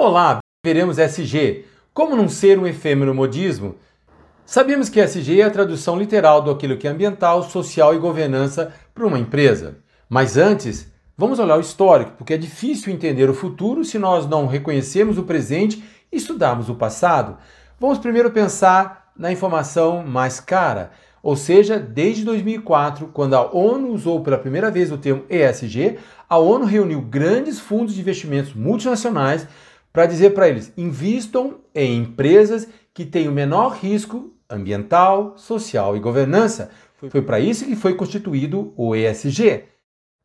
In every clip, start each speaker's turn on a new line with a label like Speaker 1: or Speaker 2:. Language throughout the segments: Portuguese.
Speaker 1: Olá, veremos SG. Como não ser um efêmero modismo? Sabemos que SG é a tradução literal do aquilo que é ambiental, social e governança para uma empresa. Mas antes, vamos olhar o histórico, porque é difícil entender o futuro se nós não reconhecermos o presente e estudarmos o passado. Vamos primeiro pensar na informação mais cara, ou seja, desde 2004, quando a ONU usou pela primeira vez o termo ESG, a ONU reuniu grandes fundos de investimentos multinacionais para dizer para eles: invistam em empresas que têm o menor risco ambiental, social e governança. Foi para isso que foi constituído o ESG.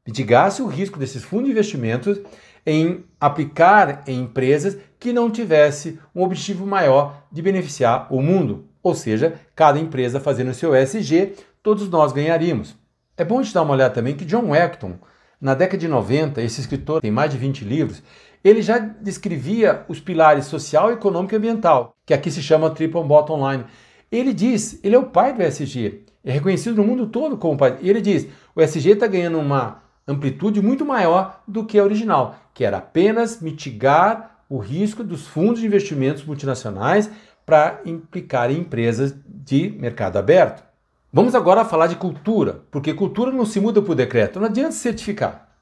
Speaker 1: Mitigasse o risco desses fundos de investimentos em aplicar em empresas que não tivesse um objetivo maior de beneficiar o mundo. Ou seja, cada empresa fazendo o seu ESG, todos nós ganharíamos. É bom a gente dar uma olhada também que John Acton, na década de 90, esse escritor tem mais de 20 livros, ele já descrevia os pilares social, econômico e ambiental, que aqui se chama Triple Bottom Line. Ele diz, ele é o pai do ESG, é reconhecido no mundo todo como pai. E ele diz, o ESG está ganhando uma amplitude muito maior do que a original, que era apenas mitigar o risco dos fundos de investimentos multinacionais para implicar em empresas de mercado aberto. Vamos agora falar de cultura, porque cultura não se muda por decreto, não adianta certificar.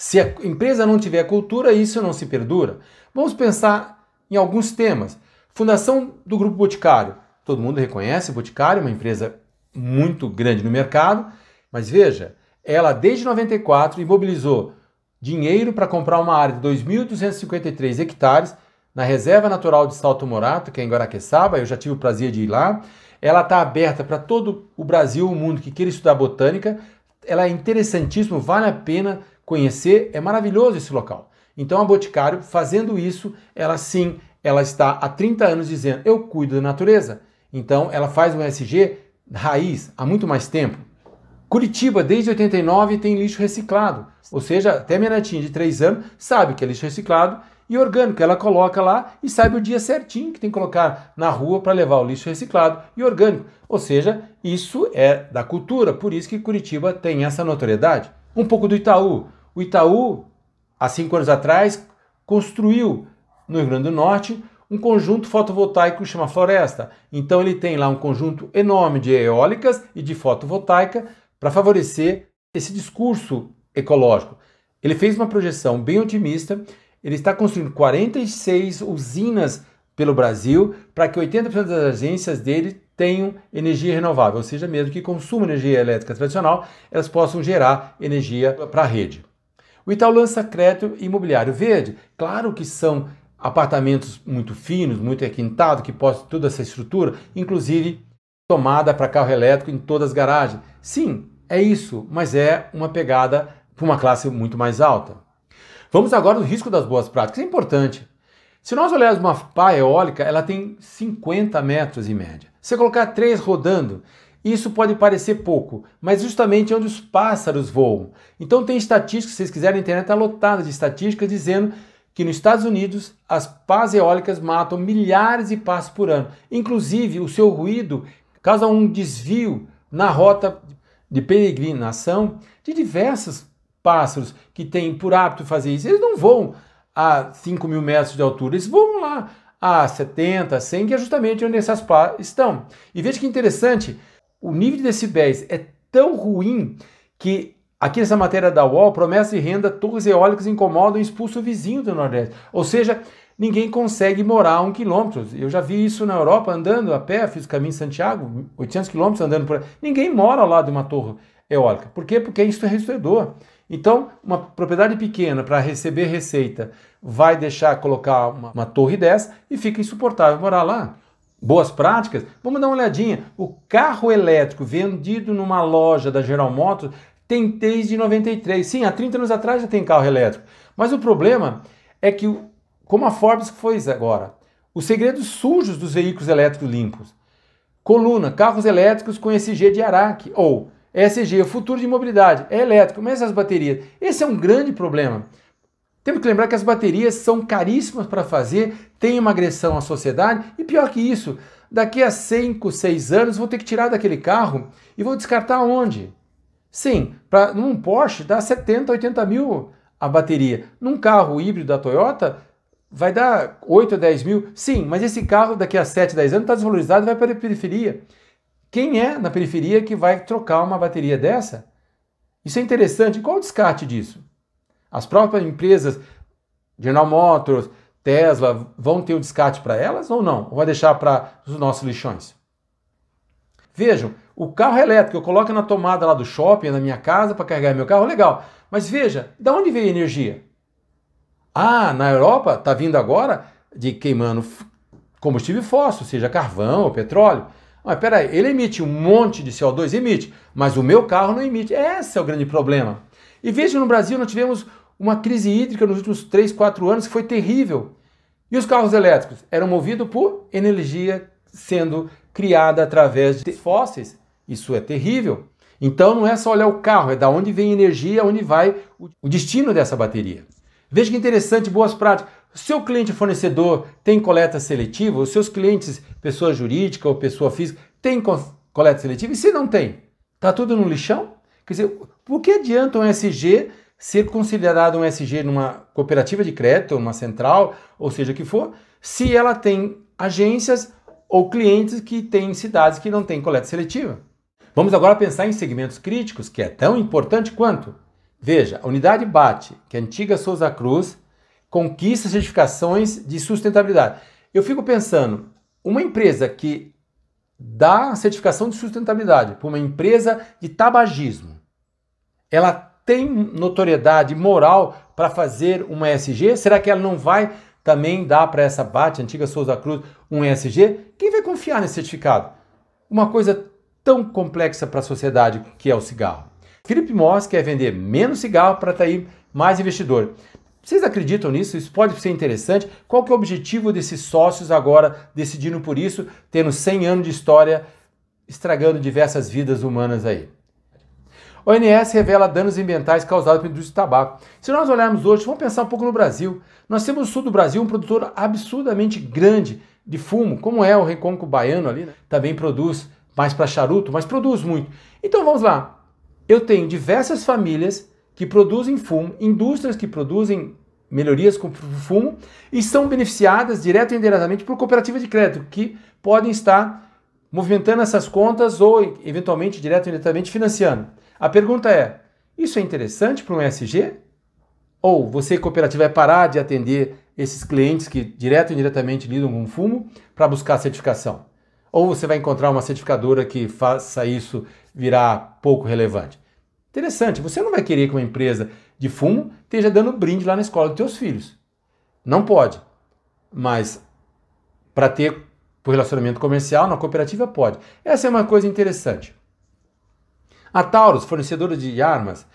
Speaker 1: Se a empresa não tiver cultura, isso não se perdura. Vamos pensar em alguns temas. Fundação do Grupo Boticário. Todo mundo reconhece o Boticário, uma empresa muito grande no mercado, mas veja, ela desde 94 imobilizou dinheiro para comprar uma área de 2.253 hectares na Reserva Natural de Salto Morato, que é em Guaraqueçaba, eu já tive o prazer de ir lá. Ela está aberta para todo o Brasil, o mundo que queira estudar botânica. Ela é interessantíssima, vale a pena conhecer, é maravilhoso esse local. Então a Boticário, fazendo isso, ela sim, ela está há 30 anos dizendo, eu cuido da natureza. Então ela faz um SG raiz há muito mais tempo. Curitiba, desde 89, tem lixo reciclado. Ou seja, até minha netinha de 3 anos sabe que é lixo reciclado e orgânico. Ela coloca lá e sabe o dia certinho que tem que colocar na rua para levar o lixo reciclado e orgânico. Ou seja, isso é da cultura, por isso que Curitiba tem essa notoriedade. Um pouco do Itaú. O Itaú, há cinco anos atrás, construiu no Rio Grande do Norte um conjunto fotovoltaico que chama Floresta. Então ele tem lá um conjunto enorme de eólicas e de fotovoltaica para favorecer esse discurso ecológico. Ele fez uma projeção bem otimista. Ele está construindo 46 usinas pelo Brasil para que 80% das agências dele tenham energia renovável, ou seja, mesmo que consumam energia elétrica tradicional, elas possam gerar energia para a rede. O Itaú lança crédito imobiliário verde. Claro que são apartamentos muito finos, muito requintados, que possam toda essa estrutura, inclusive tomada para carro elétrico em todas as garagens. Sim, é isso, mas é uma pegada para uma classe muito mais alta. Vamos agora no risco das boas práticas. É importante. Se nós olharmos uma pá eólica, ela tem 50 metros em média. Se colocar três rodando, isso pode parecer pouco, mas justamente é onde os pássaros voam. Então tem estatísticas, se vocês quiserem, a internet está lotada de estatísticas dizendo que nos Estados Unidos as pás eólicas matam milhares de pássaros por ano. Inclusive, o seu ruído causa um desvio na rota de peregrinação de diversos pássaros que têm por hábito fazer isso. Eles não voam a 5 mil metros de altura, eles voam lá a 70, 100, que é justamente onde essas pás estão. E veja que interessante, o nível de decibéis é tão ruim que aqui nessa matéria da UOL, promessa de renda, torres eólicas incomodam e expulsam o vizinho do Nordeste. Ou seja, ninguém consegue morar a um quilômetro. Eu já vi isso na Europa andando a pé, fiz o caminho de Santiago, 800 quilômetros andando por aí. Ninguém mora ao lado de uma torre eólica. Por quê? Porque isso é restringedor. Então, uma propriedade pequena para receber receita vai deixar colocar uma, uma torre dessa e fica insuportável morar lá boas práticas, vamos dar uma olhadinha. O carro elétrico vendido numa loja da General Motors tem desde 93. Sim, há 30 anos atrás já tem carro elétrico. Mas o problema é que, como a Forbes foi agora, os segredos sujos dos veículos elétricos limpos. Coluna, carros elétricos com ESG de Araque, ou ESG, o futuro de mobilidade, é elétrico, mas as baterias. Esse é um grande problema. Temos que lembrar que as baterias são caríssimas para fazer, tem uma agressão à sociedade e pior que isso, daqui a 5, 6 anos vou ter que tirar daquele carro e vou descartar onde? Sim, para num Porsche dá 70, 80 mil a bateria. Num carro híbrido da Toyota, vai dar 8 ou 10 mil. Sim, mas esse carro daqui a 7, 10 anos está desvalorizado e vai para a periferia. Quem é na periferia que vai trocar uma bateria dessa? Isso é interessante. Qual o descarte disso? As próprias empresas, General Motors, Tesla, vão ter o descarte para elas ou não? Ou vai deixar para os nossos lixões? Vejam, o carro elétrico eu coloco na tomada lá do shopping, na minha casa, para carregar meu carro, legal. Mas veja, da onde veio a energia? Ah, na Europa está vindo agora de queimando combustível fóssil, seja carvão ou petróleo. Mas peraí, ele emite um monte de CO2, emite, mas o meu carro não emite. Esse é o grande problema. E veja, no Brasil nós tivemos uma crise hídrica nos últimos 3, 4 anos que foi terrível. E os carros elétricos eram movidos por energia sendo criada através de fósseis. Isso é terrível. Então não é só olhar o carro, é da onde vem a energia, onde vai o destino dessa bateria. Veja que interessante, boas práticas. Seu cliente fornecedor tem coleta seletiva? Os seus clientes, pessoa jurídica ou pessoa física, tem coleta seletiva? E se não tem? Está tudo no lixão? Quer dizer, por que adianta um SG ser considerado um SG numa cooperativa de crédito, numa central, ou seja que for, se ela tem agências ou clientes que têm cidades que não têm coleta seletiva? Vamos agora pensar em segmentos críticos, que é tão importante quanto Veja, a unidade BAT, que é a antiga Souza Cruz, conquista certificações de sustentabilidade. Eu fico pensando, uma empresa que dá certificação de sustentabilidade para uma empresa de tabagismo, ela tem notoriedade moral para fazer uma ESG? Será que ela não vai também dar para essa BAT, antiga Souza Cruz, um ESG? Quem vai confiar nesse certificado? Uma coisa tão complexa para a sociedade que é o cigarro. Philip Morris quer vender menos cigarro para atrair mais investidor. Vocês acreditam nisso? Isso pode ser interessante. Qual que é o objetivo desses sócios agora decidindo por isso, tendo 100 anos de história, estragando diversas vidas humanas aí? ONS revela danos ambientais causados pela indústria do tabaco. Se nós olharmos hoje, vamos pensar um pouco no Brasil. Nós temos no sul do Brasil um produtor absurdamente grande de fumo, como é o Recôncavo Baiano ali, né? também produz mais para charuto, mas produz muito. Então vamos lá. Eu tenho diversas famílias que produzem fumo, indústrias que produzem melhorias com fumo e são beneficiadas direto ou indiretamente por cooperativas de crédito, que podem estar movimentando essas contas ou, eventualmente, direto ou indiretamente financiando. A pergunta é: isso é interessante para um SG? Ou você, cooperativa, vai parar de atender esses clientes que direto ou indiretamente lidam com fumo para buscar certificação? Ou você vai encontrar uma certificadora que faça isso virar pouco relevante? Interessante, você não vai querer que uma empresa de fumo esteja dando brinde lá na escola dos teus filhos. Não pode. Mas para ter por relacionamento comercial na cooperativa pode. Essa é uma coisa interessante. A Taurus, fornecedora de armas,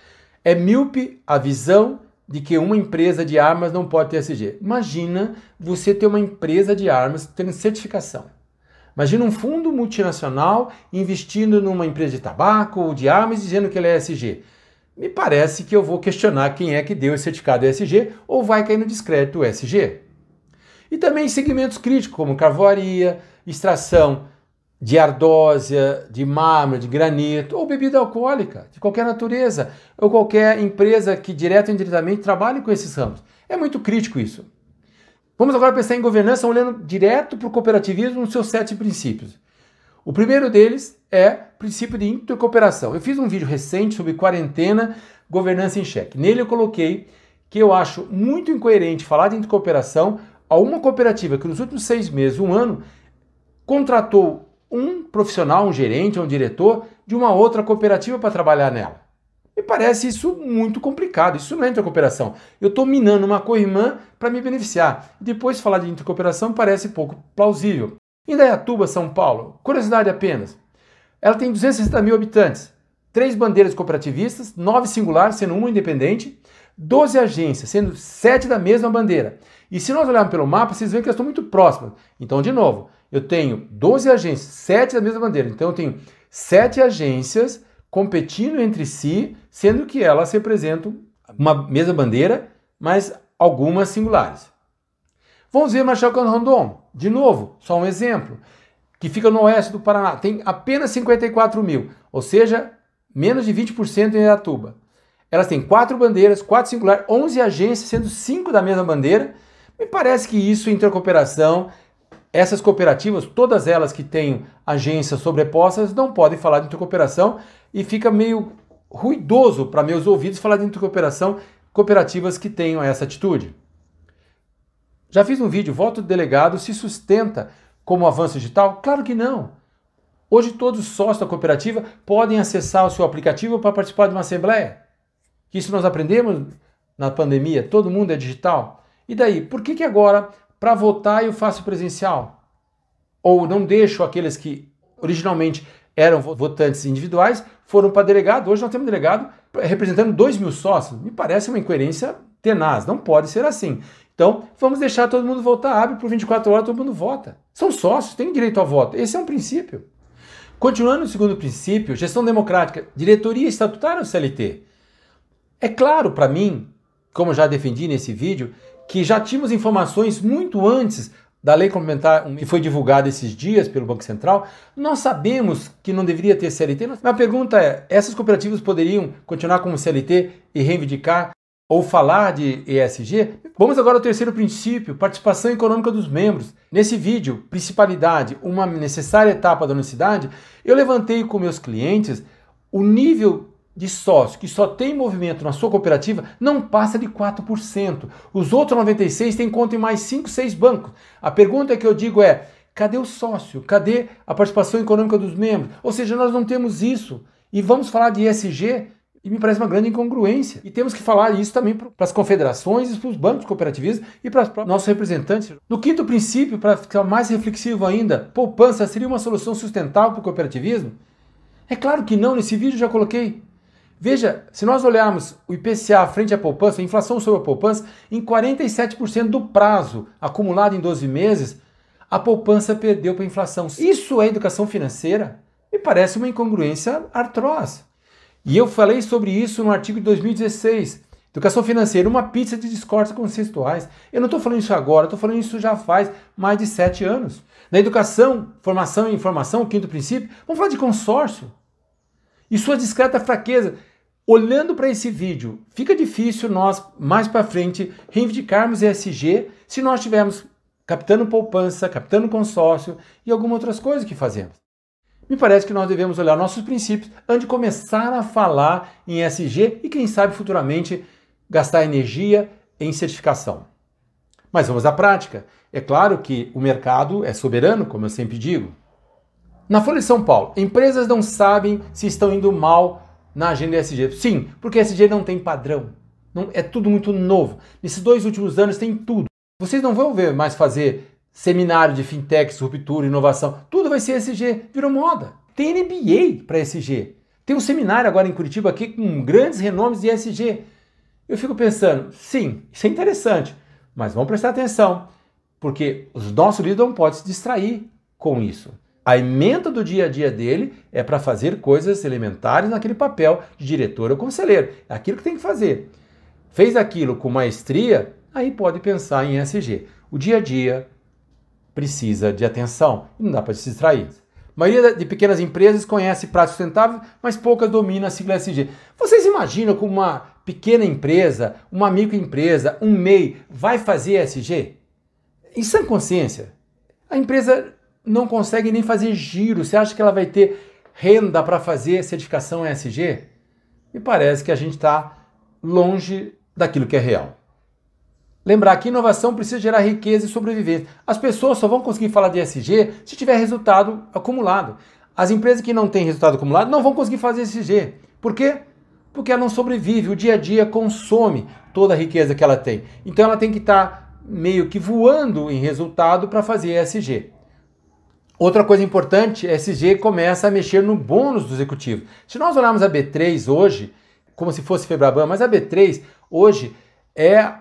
Speaker 1: é míope a visão de que uma empresa de armas não pode ter SG. Imagina você ter uma empresa de armas tendo certificação. Imagina um fundo multinacional investindo numa empresa de tabaco ou de armas dizendo que ele é ESG. Me parece que eu vou questionar quem é que deu esse certificado ESG ou vai cair no descrédito ESG. E também segmentos críticos como carvoaria, extração de ardósia, de mármore, de granito ou bebida alcoólica de qualquer natureza ou qualquer empresa que direto ou indiretamente trabalhe com esses ramos. É muito crítico isso. Vamos agora pensar em governança olhando direto para o cooperativismo nos seus sete princípios. O primeiro deles é o princípio de intercooperação. Eu fiz um vídeo recente sobre quarentena, governança em cheque. Nele eu coloquei que eu acho muito incoerente falar de intercooperação a uma cooperativa que nos últimos seis meses, um ano, contratou um profissional, um gerente, um diretor de uma outra cooperativa para trabalhar nela. Me parece isso muito complicado. Isso não é intercooperação. Eu estou minando uma co-irmã para me beneficiar. Depois falar de intercooperação parece pouco plausível. Indaiatuba, São Paulo, curiosidade apenas. Ela tem 260 mil habitantes, três bandeiras cooperativistas, nove singulares, sendo uma independente, 12 agências, sendo sete da mesma bandeira. E se nós olharmos pelo mapa, vocês veem que elas estão muito próximas. Então, de novo, eu tenho 12 agências, sete da mesma bandeira. Então, eu tenho sete agências competindo entre si, sendo que elas representam uma mesma bandeira, mas algumas singulares. Vamos ver Marechal Rondon, de novo, só um exemplo, que fica no oeste do Paraná, tem apenas 54 mil, ou seja, menos de 20% em Iratuba. Elas têm quatro bandeiras, quatro singulares, 11 agências, sendo cinco da mesma bandeira, Me parece que isso, intercooperação, essas cooperativas, todas elas que têm agências sobrepostas, não podem falar de intercooperação e fica meio ruidoso para meus ouvidos falar de intercooperação cooperativas que tenham essa atitude. Já fiz um vídeo, voto do delegado se sustenta como avanço digital? Claro que não. Hoje todos os sócios da cooperativa podem acessar o seu aplicativo para participar de uma assembleia. Isso nós aprendemos na pandemia, todo mundo é digital. E daí, por que, que agora, para votar, eu faço presencial? Ou não deixo aqueles que originalmente eram votantes individuais, foram para delegado. Hoje nós temos delegado representando 2 mil sócios. Me parece uma incoerência tenaz. Não pode ser assim. Então, vamos deixar todo mundo votar. Abre por 24 horas, todo mundo vota. São sócios, têm direito ao voto. Esse é um princípio. Continuando o segundo princípio, gestão democrática, diretoria estatutária ou CLT. É claro para mim, como já defendi nesse vídeo, que já tínhamos informações muito antes da lei complementar que foi divulgada esses dias pelo Banco Central, nós sabemos que não deveria ter CLT. A pergunta é: essas cooperativas poderiam continuar como CLT e reivindicar ou falar de ESG? Vamos agora ao terceiro princípio, participação econômica dos membros. Nesse vídeo, principalidade, uma necessária etapa da universidade, eu levantei com meus clientes o nível de sócio que só tem movimento na sua cooperativa não passa de 4%. Os outros 96 têm conta em mais 5, 6 bancos. A pergunta que eu digo é: cadê o sócio? Cadê a participação econômica dos membros? Ou seja, nós não temos isso. E vamos falar de ESG e me parece uma grande incongruência. E temos que falar isso também para as confederações para os bancos cooperativistas e para os nossos representantes. No quinto princípio, para ficar mais reflexivo ainda, poupança seria uma solução sustentável para o cooperativismo? É claro que não, nesse vídeo já coloquei. Veja, se nós olharmos o IPCA frente à poupança, a inflação sobre a poupança, em 47% do prazo acumulado em 12 meses, a poupança perdeu para a inflação. Isso é educação financeira? Me parece uma incongruência atroz. E eu falei sobre isso no artigo de 2016. Educação financeira, uma pizza de discórdias conceituais. Eu não estou falando isso agora, estou falando isso já faz mais de sete anos. Na educação, formação e informação, o quinto princípio, vamos falar de consórcio e sua discreta fraqueza. Olhando para esse vídeo, fica difícil nós, mais para frente, reivindicarmos ESG se nós estivermos captando poupança, captando consórcio e algumas outras coisas que fazemos. Me parece que nós devemos olhar nossos princípios antes de começar a falar em ESG e, quem sabe, futuramente gastar energia em certificação. Mas vamos à prática. É claro que o mercado é soberano, como eu sempre digo. Na Folha de São Paulo, empresas não sabem se estão indo mal na agenda ESG. Sim, porque ESG não tem padrão. Não, é tudo muito novo. Nesses dois últimos anos tem tudo. Vocês não vão ver mais fazer seminário de fintechs, ruptura, inovação. Tudo vai ser ESG. Virou moda. Tem MBA para ESG. Tem um seminário agora em Curitiba aqui com grandes renomes de ESG. Eu fico pensando, sim, isso é interessante, mas vamos prestar atenção, porque os nossos líderes não podem se distrair com isso. A emenda do dia a dia dele é para fazer coisas elementares naquele papel de diretor ou conselheiro. É aquilo que tem que fazer. Fez aquilo com maestria, aí pode pensar em SG. O dia a dia precisa de atenção não dá para se distrair. A maioria de pequenas empresas conhece prática sustentável, mas poucas dominam a sigla SG. Vocês imaginam como uma pequena empresa, uma microempresa, um MEI vai fazer SG? Em sã consciência, a empresa não consegue nem fazer giro. Você acha que ela vai ter renda para fazer certificação ESG? Me parece que a gente está longe daquilo que é real. Lembrar que inovação precisa gerar riqueza e sobrevivência. As pessoas só vão conseguir falar de ESG se tiver resultado acumulado. As empresas que não têm resultado acumulado não vão conseguir fazer ESG. Por quê? Porque ela não sobrevive, o dia a dia consome toda a riqueza que ela tem. Então ela tem que estar tá meio que voando em resultado para fazer ESG. Outra coisa importante, SG começa a mexer no bônus do executivo. Se nós olharmos a B3 hoje, como se fosse Febraban, mas a B3 hoje é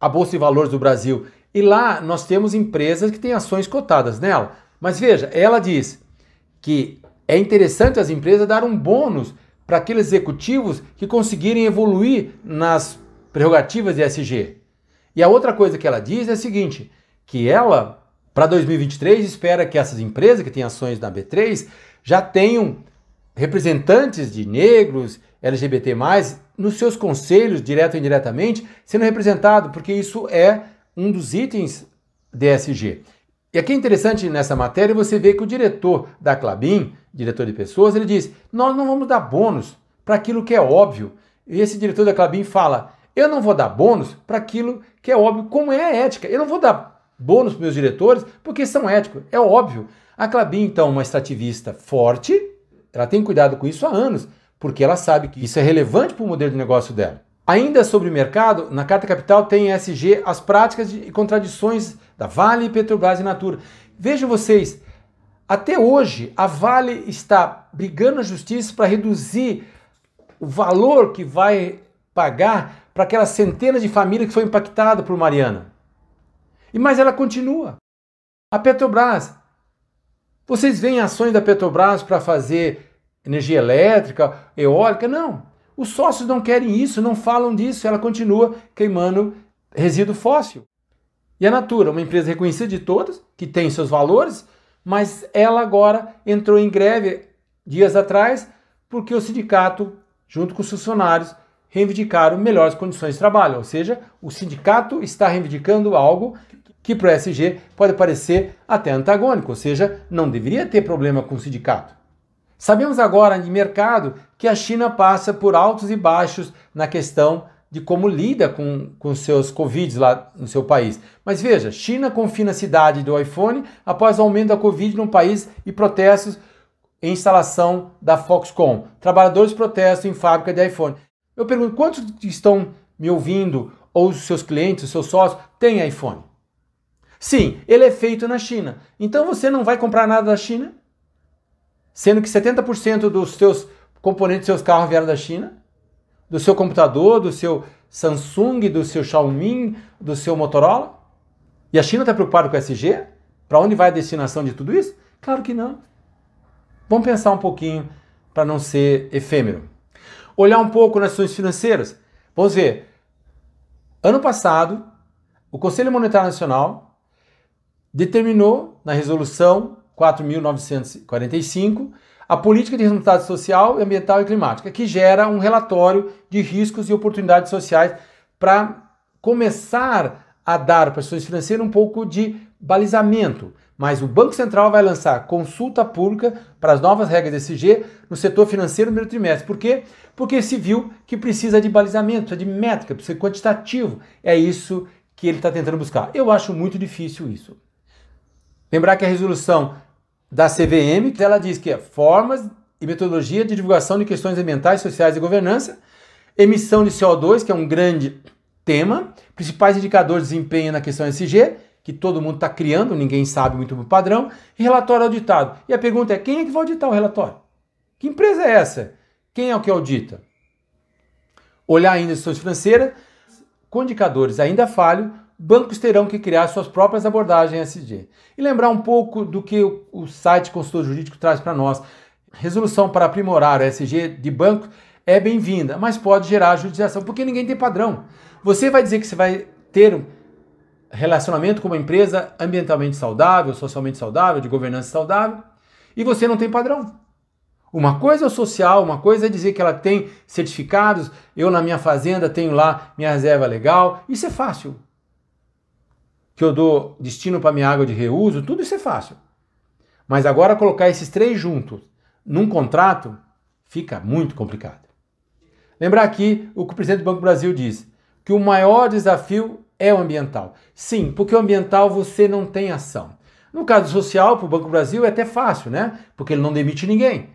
Speaker 1: a Bolsa de Valores do Brasil. E lá nós temos empresas que têm ações cotadas nela. Mas veja, ela diz que é interessante as empresas dar um bônus para aqueles executivos que conseguirem evoluir nas prerrogativas de SG. E a outra coisa que ela diz é a seguinte, que ela para 2023, espera que essas empresas que têm ações na B3 já tenham representantes de negros, LGBT+, nos seus conselhos, direto ou indiretamente, sendo representado, porque isso é um dos itens DSG. E aqui é interessante nessa matéria você vê que o diretor da Clabin, diretor de pessoas, ele diz: nós não vamos dar bônus para aquilo que é óbvio. E esse diretor da Clabin fala: eu não vou dar bônus para aquilo que é óbvio, como é a ética. Eu não vou dar bônus para meus diretores porque são éticos, é óbvio. A Clabin, então, uma extrativista forte, ela tem cuidado com isso há anos, porque ela sabe que isso é relevante para o modelo de negócio dela. Ainda sobre o mercado, na Carta Capital tem SG as práticas e contradições da Vale, Petrobras e Natura. Vejam vocês, até hoje a Vale está brigando na justiça para reduzir o valor que vai pagar para aquelas centenas de famílias que foi impactada por Mariana. E mas ela continua. A Petrobras. Vocês veem ações da Petrobras para fazer energia elétrica, eólica? Não. Os sócios não querem isso, não falam disso, ela continua queimando resíduo fóssil. E a Natura, uma empresa reconhecida de todas, que tem seus valores, mas ela agora entrou em greve dias atrás porque o sindicato, junto com os funcionários, reivindicaram melhores condições de trabalho. Ou seja, o sindicato está reivindicando algo que para o SG pode parecer até antagônico, ou seja, não deveria ter problema com o sindicato. Sabemos agora de mercado que a China passa por altos e baixos na questão de como lida com, com seus Covid lá no seu país. Mas veja, China confina a cidade do iPhone após o aumento da Covid no país e protestos em instalação da Foxconn. Trabalhadores protestam em fábrica de iPhone. Eu pergunto, quantos estão me ouvindo ou os seus clientes, os seus sócios, têm iPhone? Sim, ele é feito na China. Então você não vai comprar nada da China? sendo que 70% dos seus componentes dos seus carros vieram da China, do seu computador, do seu Samsung, do seu Xiaomi, do seu Motorola? E a China está preocupada com o SG? Para onde vai a destinação de tudo isso? Claro que não. Vamos pensar um pouquinho para não ser efêmero. Olhar um pouco nas ações financeiras. Vamos ver. Ano passado, o Conselho Monetário Nacional determinou na resolução 4.945, a política de resultado social, ambiental e climática, que gera um relatório de riscos e oportunidades sociais para começar a dar para as instituições financeiras um pouco de balizamento. Mas o Banco Central vai lançar consulta pública para as novas regras SG no setor financeiro no primeiro trimestre. Por quê? Porque se viu que precisa de balizamento, precisa de métrica, precisa de quantitativo. É isso que ele está tentando buscar. Eu acho muito difícil isso. Lembrar que a resolução da CVM, ela diz que é formas e metodologia de divulgação de questões ambientais, sociais e governança, emissão de CO2, que é um grande tema, principais indicadores de desempenho na questão SG, que todo mundo está criando, ninguém sabe muito o padrão, e relatório auditado. E a pergunta é: quem é que vai auditar o relatório? Que empresa é essa? Quem é o que audita? Olhar ainda as questões financeiras, com indicadores ainda falhos, bancos terão que criar suas próprias abordagens SG. E lembrar um pouco do que o site consultor jurídico traz para nós. Resolução para aprimorar o SG de banco é bem-vinda, mas pode gerar judiciação, porque ninguém tem padrão. Você vai dizer que você vai ter relacionamento com uma empresa ambientalmente saudável, socialmente saudável, de governança saudável, e você não tem padrão. Uma coisa é o social, uma coisa é dizer que ela tem certificados, eu na minha fazenda tenho lá minha reserva legal, isso é fácil que eu dou destino para minha água de reuso, tudo isso é fácil. Mas agora colocar esses três juntos num contrato fica muito complicado. Lembrar aqui o que o presidente do Banco do Brasil diz, que o maior desafio é o ambiental. Sim, porque o ambiental você não tem ação. No caso social, para o Banco do Brasil é até fácil, né? Porque ele não demite ninguém.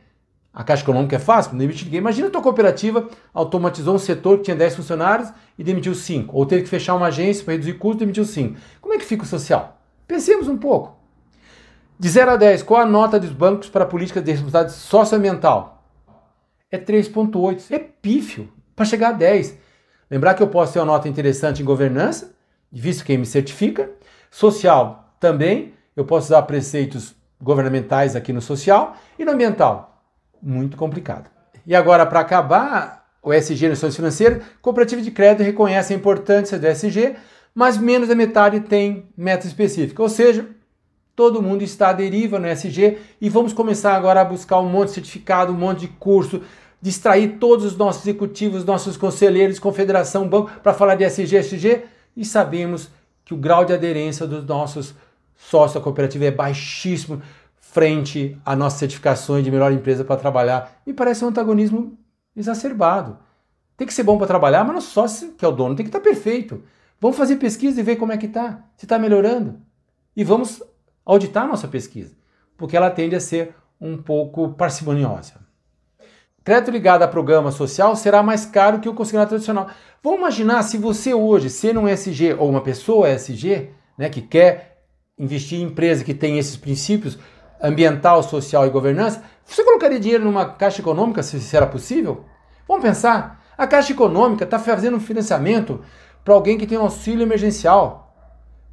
Speaker 1: A Caixa Econômica é fácil, não demite ninguém. Imagina a tua cooperativa automatizou um setor que tinha 10 funcionários e demitiu 5. Ou teve que fechar uma agência para reduzir custos e demitiu 5. Como é que fica o social? Pensemos um pouco. De 0 a 10, qual a nota dos bancos para a política de responsabilidade socioambiental? É 3,8. É pífio para chegar a 10. Lembrar que eu posso ter uma nota interessante em governança, visto quem me certifica. Social também. Eu posso usar preceitos governamentais aqui no social. E no ambiental? Muito complicado. E agora, para acabar, o SG nas ações financeiras, cooperativa de crédito reconhece a importância do SG, mas menos da metade tem meta específica. Ou seja, todo mundo está à deriva no SG e vamos começar agora a buscar um monte de certificado, um monte de curso, distrair todos os nossos executivos, nossos conselheiros, confederação, banco, para falar de SG, SG, e sabemos que o grau de aderência dos nossos sócios da cooperativa é baixíssimo frente a nossas certificações de melhor empresa para trabalhar. Me parece um antagonismo exacerbado. Tem que ser bom para trabalhar, mas nosso sócio, que é o dono, tem que estar tá perfeito. Vamos fazer pesquisa e ver como é que está, se está melhorando. E vamos auditar a nossa pesquisa, porque ela tende a ser um pouco parcimoniosa. Crédito ligado a programa social será mais caro que o consignado tradicional. Vamos imaginar se você hoje, sendo um SG ou uma pessoa SG, né, que quer investir em empresa que tem esses princípios ambiental, social e governança, você colocaria dinheiro numa caixa econômica se isso era possível? Vamos pensar. A caixa econômica está fazendo um financiamento para alguém que tem um auxílio emergencial,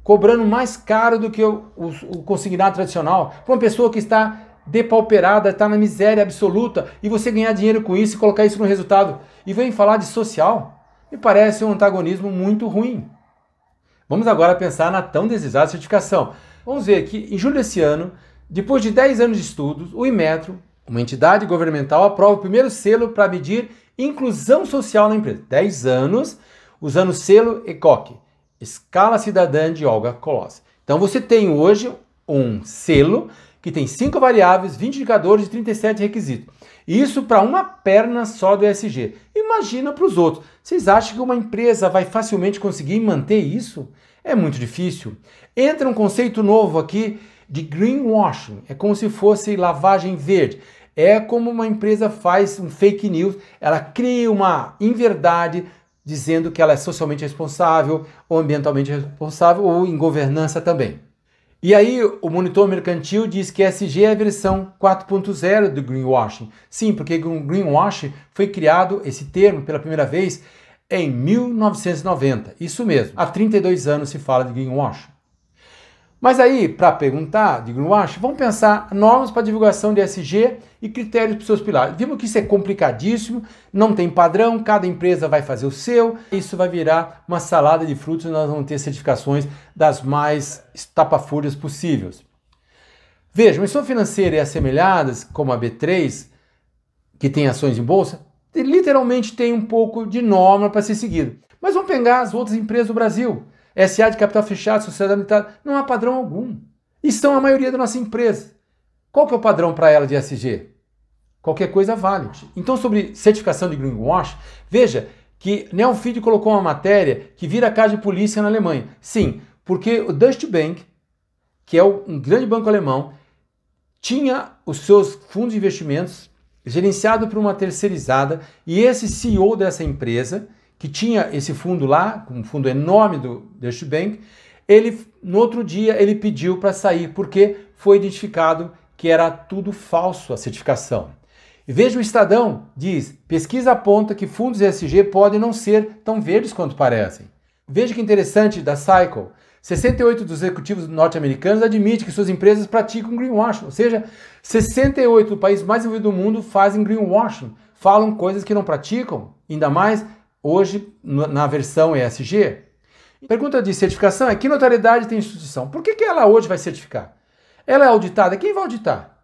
Speaker 1: cobrando mais caro do que o, o, o consignado tradicional, para uma pessoa que está depauperada, está na miséria absoluta, e você ganhar dinheiro com isso e colocar isso no resultado. E vem falar de social. Me parece um antagonismo muito ruim. Vamos agora pensar na tão desejada certificação. Vamos ver que em julho desse ano, depois de 10 anos de estudos, o Inmetro, uma entidade governamental, aprova o primeiro selo para medir inclusão social na empresa. 10 anos usando o selo ECOC, Escala Cidadã de Olga Colossi. Então você tem hoje um selo que tem 5 variáveis, 20 indicadores e 37 requisitos. Isso para uma perna só do ESG. Imagina para os outros. Vocês acham que uma empresa vai facilmente conseguir manter isso? É muito difícil. Entra um conceito novo aqui de greenwashing. É como se fosse lavagem verde. É como uma empresa faz um fake news, ela cria uma inverdade dizendo que ela é socialmente responsável, ou ambientalmente responsável, ou em governança também. E aí o monitor mercantil diz que SG é a versão 4.0 do greenwashing. Sim, porque o greenwashing foi criado, esse termo, pela primeira vez em 1990. Isso mesmo, há 32 anos se fala de greenwashing. Mas aí, para perguntar de Greenwash, vamos pensar normas para divulgação de SG e critérios para os seus pilares. Vimos que isso é complicadíssimo, não tem padrão, cada empresa vai fazer o seu, isso vai virar uma salada de frutos e nós vamos ter certificações das mais estapafúrdias possíveis. Veja, missão financeira e assemelhadas, como a B3, que tem ações em bolsa, literalmente tem um pouco de norma para ser seguido. Mas vamos pegar as outras empresas do Brasil. SA de capital fechado, sociedade limitada, não há padrão algum. Estão a maioria da nossa empresa. Qual que é o padrão para ela de SG? Qualquer coisa vale. Então, sobre certificação de greenwash, veja que Neonfeed colocou uma matéria que vira casa de polícia na Alemanha. Sim, porque o Deutsche Bank, que é um grande banco alemão, tinha os seus fundos de investimentos gerenciado por uma terceirizada e esse CEO dessa empresa que tinha esse fundo lá, um fundo enorme do Deutsche Bank, ele no outro dia ele pediu para sair porque foi identificado que era tudo falso a certificação. Veja o Estadão diz: pesquisa aponta que fundos ESG podem não ser tão verdes quanto parecem. Veja que interessante da Cycle. 68 dos executivos norte-americanos admitem que suas empresas praticam greenwashing, ou seja, 68 do país mais desenvolvido do mundo fazem greenwashing, falam coisas que não praticam, ainda mais hoje na versão ESG. Pergunta de certificação é que notoriedade tem instituição? Por que, que ela hoje vai certificar? Ela é auditada? Quem vai auditar?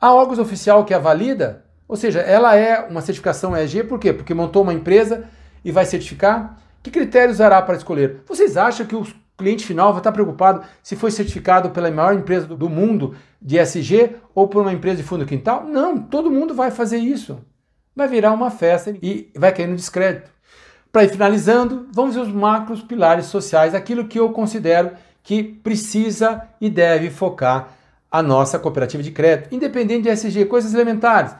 Speaker 1: Há órgãos oficial que a valida? Ou seja, ela é uma certificação ESG por quê? Porque montou uma empresa e vai certificar? Que critérios usará para escolher? Vocês acham que o cliente final vai estar preocupado se foi certificado pela maior empresa do mundo de ESG ou por uma empresa de fundo quintal? Não, todo mundo vai fazer isso. Vai virar uma festa e vai cair no descrédito. Para ir finalizando, vamos ver os macros pilares sociais, aquilo que eu considero que precisa e deve focar a nossa cooperativa de crédito, independente de SG, coisas elementares.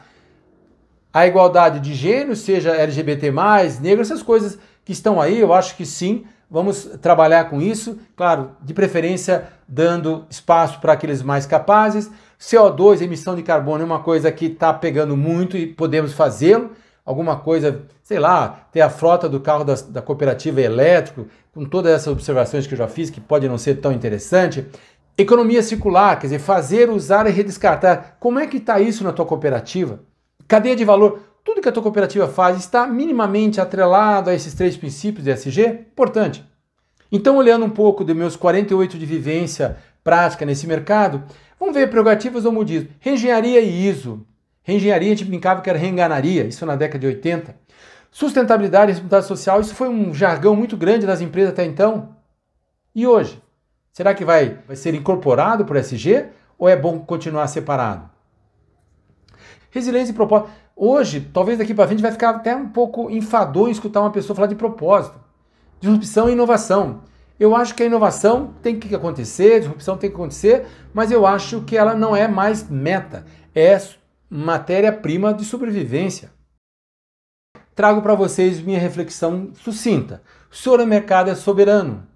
Speaker 1: A igualdade de gênero, seja LGBT, negro, essas coisas que estão aí, eu acho que sim, vamos trabalhar com isso, claro, de preferência dando espaço para aqueles mais capazes. CO2, emissão de carbono, é uma coisa que está pegando muito e podemos fazê-lo alguma coisa, sei lá, ter a frota do carro da, da cooperativa elétrico, com todas essas observações que eu já fiz, que pode não ser tão interessante. Economia circular, quer dizer, fazer, usar e redescartar. Como é que está isso na tua cooperativa? Cadeia de valor. Tudo que a tua cooperativa faz está minimamente atrelado a esses três princípios de SG? Importante. Então, olhando um pouco dos meus 48 de vivência prática nesse mercado, vamos ver prerrogativas ou modismo. Reengenharia e ISO. Reengenharia, a gente brincava que era reenganaria, isso na década de 80. Sustentabilidade e responsabilidade social, isso foi um jargão muito grande das empresas até então. E hoje? Será que vai, vai ser incorporado por SG ou é bom continuar separado? Resiliência e propósito. Hoje, talvez daqui para frente, vai ficar até um pouco enfadonho escutar uma pessoa falar de propósito. Disrupção e inovação. Eu acho que a inovação tem que acontecer, disrupção tem que acontecer, mas eu acho que ela não é mais meta, é matéria-prima de sobrevivência. Trago para vocês minha reflexão sucinta. O senhor mercado é soberano.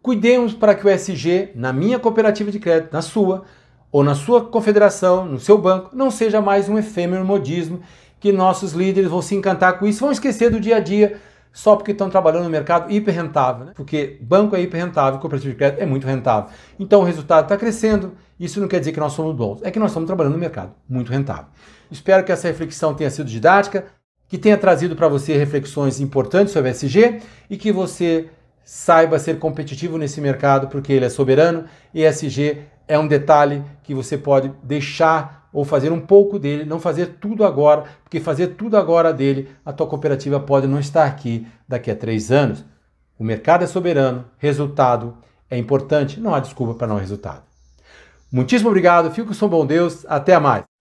Speaker 1: Cuidemos para que o SG, na minha cooperativa de crédito, na sua, ou na sua confederação, no seu banco, não seja mais um efêmero modismo que nossos líderes vão se encantar com isso, vão esquecer do dia a dia só porque estão trabalhando no mercado hiper rentável, né? porque banco é hiper rentável, cooperativa de crédito é muito rentável. Então o resultado está crescendo, isso não quer dizer que nós somos bons, é que nós estamos trabalhando no mercado muito rentável. Espero que essa reflexão tenha sido didática, que tenha trazido para você reflexões importantes sobre SG e que você saiba ser competitivo nesse mercado, porque ele é soberano e SG é um detalhe que você pode deixar ou fazer um pouco dele, não fazer tudo agora, porque fazer tudo agora dele, a tua cooperativa pode não estar aqui daqui a três anos. O mercado é soberano, resultado é importante, não há desculpa para não resultado. Muitíssimo obrigado, fico com o bom Deus, até mais.